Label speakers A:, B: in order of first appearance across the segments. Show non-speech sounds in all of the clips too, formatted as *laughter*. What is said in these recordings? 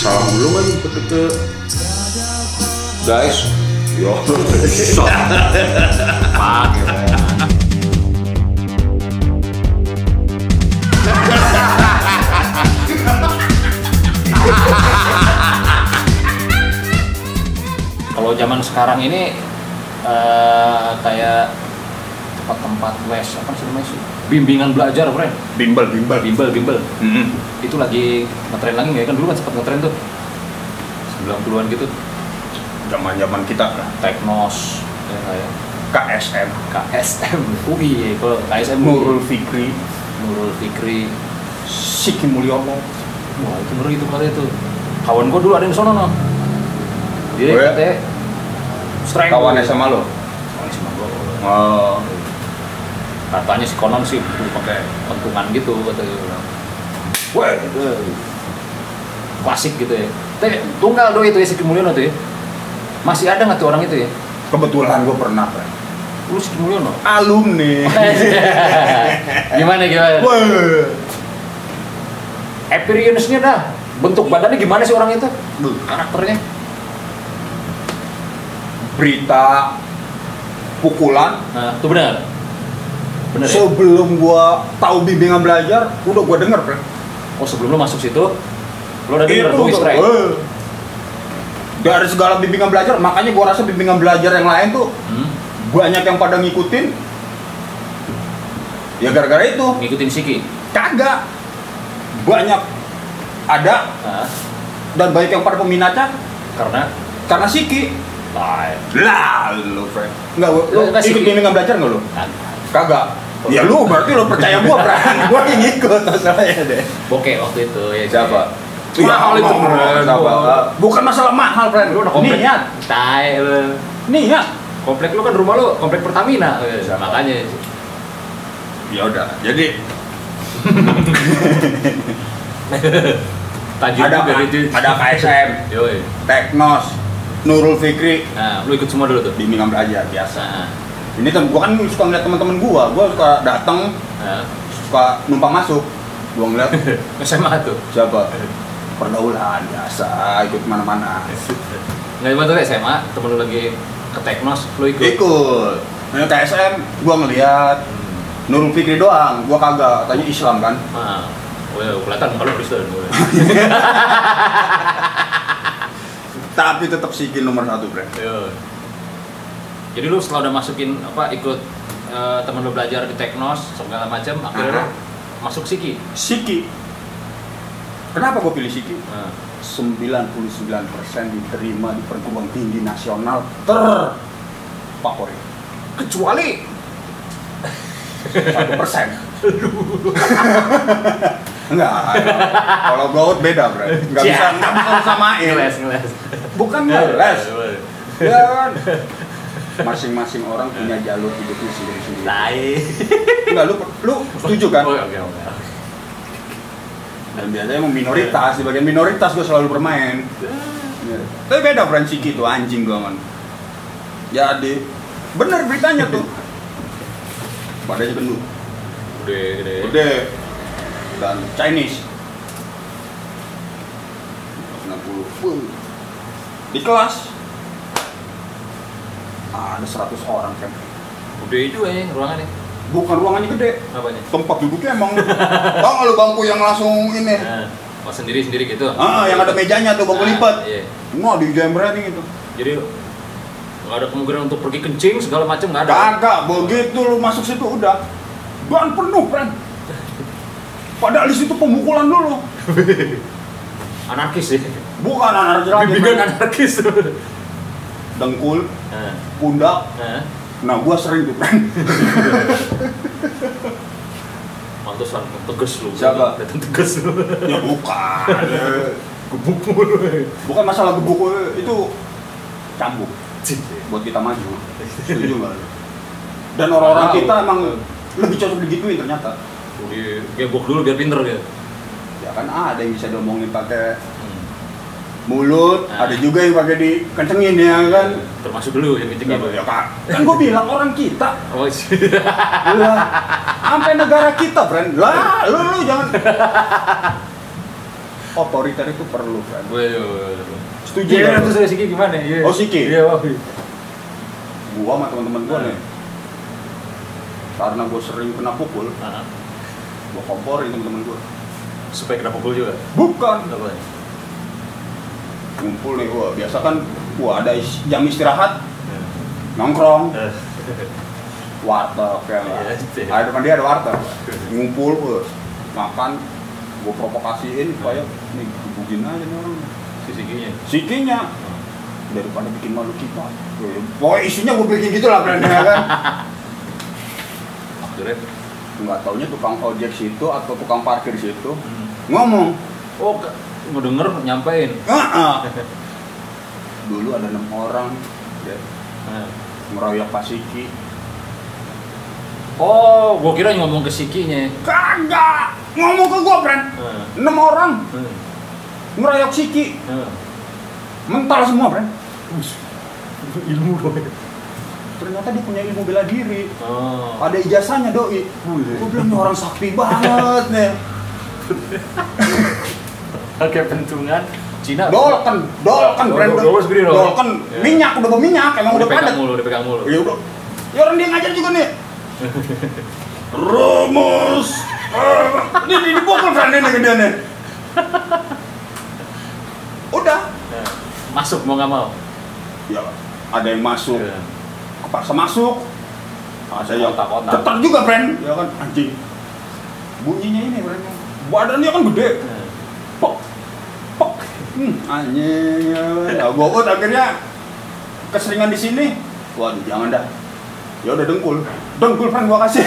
A: salam dulu kan ke, ke guys yo *laughs*
B: ya. Kalau zaman sekarang ini eh, kayak tempat-tempat les apa sih namanya sih? Bimbingan belajar, friend.
A: bimbel bimbel
B: Bimbel, bimbel.
A: Mm-mm.
B: Itu lagi ngetren lagi nggak ya? kan dulu kan sempat ngetren tuh. 90-an gitu,
A: zaman zaman kita kan
B: Teknos, ya kayak
A: KSM
B: KSM. UI ya, kalau KSM
A: Nurul Fikri
B: Nurul Fikri.
A: Siki Mulyono
B: Wah itu ngeri itu kali itu. Kawan gua dulu ada yang sono no. Dia
A: Oh, ya?
B: katanya strength.
A: kawan. SMA lo
B: Kawan SMA gua.
A: oh
B: Katanya si konon sih pakai pentungan gitu katanya. Wah itu klasik gitu ya. Tapi tunggal do itu ya si Mulyono tuh ya. Masih ada nggak tuh orang itu ya?
A: kebetulan gue pernah kan
B: Lu si Mulyono.
A: alumni *laughs*
B: gimana gimana?
A: Wah.
B: Appearance-nya dah. Bentuk badannya gimana sih orang itu? Karakternya.
A: berita pukulan
B: Nah, itu benar. Benar ya?
A: sebelum gua tahu bimbingan belajar udah gua denger Fred.
B: Oh sebelum lo masuk situ, lo udah denger
A: tuh,
B: Strike?
A: eh. dari segala bimbingan belajar makanya gua rasa bimbingan belajar yang lain tuh
B: Hmm?
A: banyak yang pada ngikutin ya gara-gara itu
B: Ngikutin Siki?
A: kagak banyak ada dan banyak yang pada peminatnya
B: karena
A: karena Siki lah lu Fred nggak
B: nggak
A: ikut bimbingan belajar nggak lu
B: kan,
A: kagak ya lu berarti lu percaya gua Fred *laughs* gua yang ikut masalahnya *laughs* deh
B: bokeh waktu itu ya
A: Siapa?
B: Ya, mahal itu Fred.
A: siapa? Bukan masalah mahal, friend.
B: Lu udah komplek
A: Niat.
B: Tai lu
A: Niat.
B: Komplek lu kan rumah lu komplek Pertamina Eh,
A: Siapa?
B: Makanya
A: Ya udah. Jadi *laughs*
B: Tajuk
A: ada
B: juga itu
A: ada KSM,
B: Yoi
A: Teknos, Nurul Fikri,
B: Nah, lu ikut semua dulu tuh?
A: bimbingan belajar biasa.
B: Nah,
A: Ini tem gua kan suka ngeliat teman-teman gua, gua suka datang,
B: nah.
A: suka numpang masuk. Gua ngeliat *laughs*
B: SMA tuh
A: siapa? Pergaulan biasa, ikut ke mana-mana.
B: Nggak cuma tuh SMA, temen lu lagi ke Teknos, lu ikut?
A: Ikut. Nah, KSM, gua ngeliat Nurul Fikri doang, gua kagak. Tanya Islam kan.
B: Nah, well, kelihatan kalau Kristen *laughs* *laughs*
A: Tapi tetap Siki nomor satu, Bre.
B: Yo. Jadi lu setelah udah masukin apa ikut eh, temen lu belajar di Teknos segala macam akhirnya lu masuk Siki.
A: Siki. Kenapa gue pilih Siki?
B: Nah,
A: 99% diterima di perguruan tinggi nasional terfavorit.
B: kecuali
A: Satu persen. *laughs* Enggak, kalau gout beda bro. Enggak bisa,
B: Ya.
A: enggak bisa samain.
B: ngeles ngeles.
A: Bukan ngeles. Ya kan. Masing-masing orang punya jalur hidupnya sendiri-sendiri.
B: Tai.
A: Enggak, lu lu *laughs* setuju kan?
B: Oh, oke oke.
A: Dan biasanya emang minoritas, di bagian minoritas gue selalu bermain. Ya. Tapi beda friend Siki tuh anjing gue man. Jadi bener beritanya tuh. *laughs* Badannya gendut,
B: Gede gede.
A: gede dan Chinese. 60. Wuh. Di kelas ada 100 orang kan.
B: Gede juga ya ruangannya.
A: Bukan ruangannya gede,
B: Apanya?
A: tempat duduknya emang *laughs* tau lu bangku yang langsung ini
B: Nah, oh sendiri sendiri gitu.
A: ah yang ada mejanya tuh bangku
B: Nah,
A: lipat
B: Iya.
A: nggak di jembreting itu
B: Jadi nggak ada kemungkinan untuk pergi kencing segala macam nggak ada.
A: Kagak, begitu lu masuk situ udah ban penuh, friend. Padahal di situ pemukulan dulu. *laughs*
B: Anarkis sih.
A: Bukan anak lagi.
B: Bimbingan anarkis. *laughs*
A: Dengkul,
B: Nah,
A: pundak.
B: nah.
A: Nah, gua sering tuh, friend.
B: Pantesan tegas lu.
A: Siapa?
B: Datang tegas lu.
A: ya bukan.
B: Gebuk mulu.
A: Bukan masalah gebuk itu cambuk buat kita maju. Setuju nggak? lu? Dan orang-orang kita emang lebih cocok digituin ternyata.
B: Di gebok dulu biar pinter gitu.
A: Ya kan ada yang bisa diomongin pakai. Mulut,
B: Ah.
A: ada juga yang pakai dikencengin ya kan.
B: Termasuk dulu yang kencing gitu.
A: Ya kan, kan gue bilang orang kita
B: Oh, iya.
A: lah sampai negara kita friend lah lu lu jangan otoriter itu perlu kan
B: Wih,
A: setuju
B: Iya,
A: nggak?
B: terus dari Siki gimana? Iya.
A: Oh, Siki?
B: Iya, wah. iya.
A: gua sama teman-teman gua
B: Hmm.
A: nih karena gua sering kena pukul
B: Nah,
A: gua komporin teman-teman gua
B: supaya kena pukul juga.
A: bukan
B: ya?
A: Ngumpul nih gua biasa kan gua ada is- jam istirahat nongkrong. Warteg ya.
B: Iya, iya.
A: ada depan dia ada warteg. Ngumpul gua makan gua provokasiin supaya nih gebukin aja nih orang.
B: Si Sikinya.
A: sikinya. Daripada bikin malu kita. Pokoknya isinya gue bikin gitu lah brandnya ya kan?
B: Akhirnya.
A: nggak taunya tukang ojek situ atau tukang parkir situ.
B: Hmm.
A: ngomong
B: Oh, ke- mau denger nyampein.
A: "Ah, ah." *laughs* dulu ada enam orang ya, ngeroyok Pak Siki
B: Oh, gua kira ngomong ke Sikinya.
A: kagak ngomong ke gua brand enam orang
B: Heeh.
A: ngeroyok Siki
B: Heeh.
A: mental semua brand
B: Ilmu dong.
A: ternyata dia punya ilmu bela diri
B: Oh.
A: ada ijazahnya doi gue bilang "Ini orang sakti banget nih *laughs*
B: Pakai pentungan Cina.
A: dolken dolken
B: Dol-
A: brand
B: dol- dol segini dong.
A: dolken
B: Ya.
A: minyak udah berminyak emang udah padat
B: mulu, dipegang mulu.
A: ya udah ya orang dia ngajar juga nih *laughs* rumus *laughs* ini di dipukul brand ini gede nih udah
B: Nah, Masuk mau nggak mau.
A: ya ada yang masuk
B: Iya.
A: kepaksa masuk ada yang
B: Kotak-kotak.
A: ketar juga brand ya kan anjing bunyinya ini brandnya badannya kan gede
B: Nah.
A: Hmm, anjing ya. Nah, gua ut akhirnya keseringan di sini. Waduh jangan dah. Ya udah dengkul. Dengkul friend gua kasih.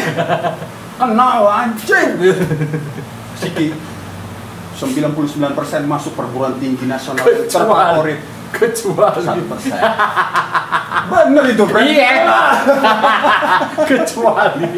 A: *laughs* Kena anjing. Siki 99% masuk perguruan tinggi nasional terfavorit.
B: Kecuali.
A: satu persen. *laughs* Bener itu friend
B: Iya. *laughs* Kecuali.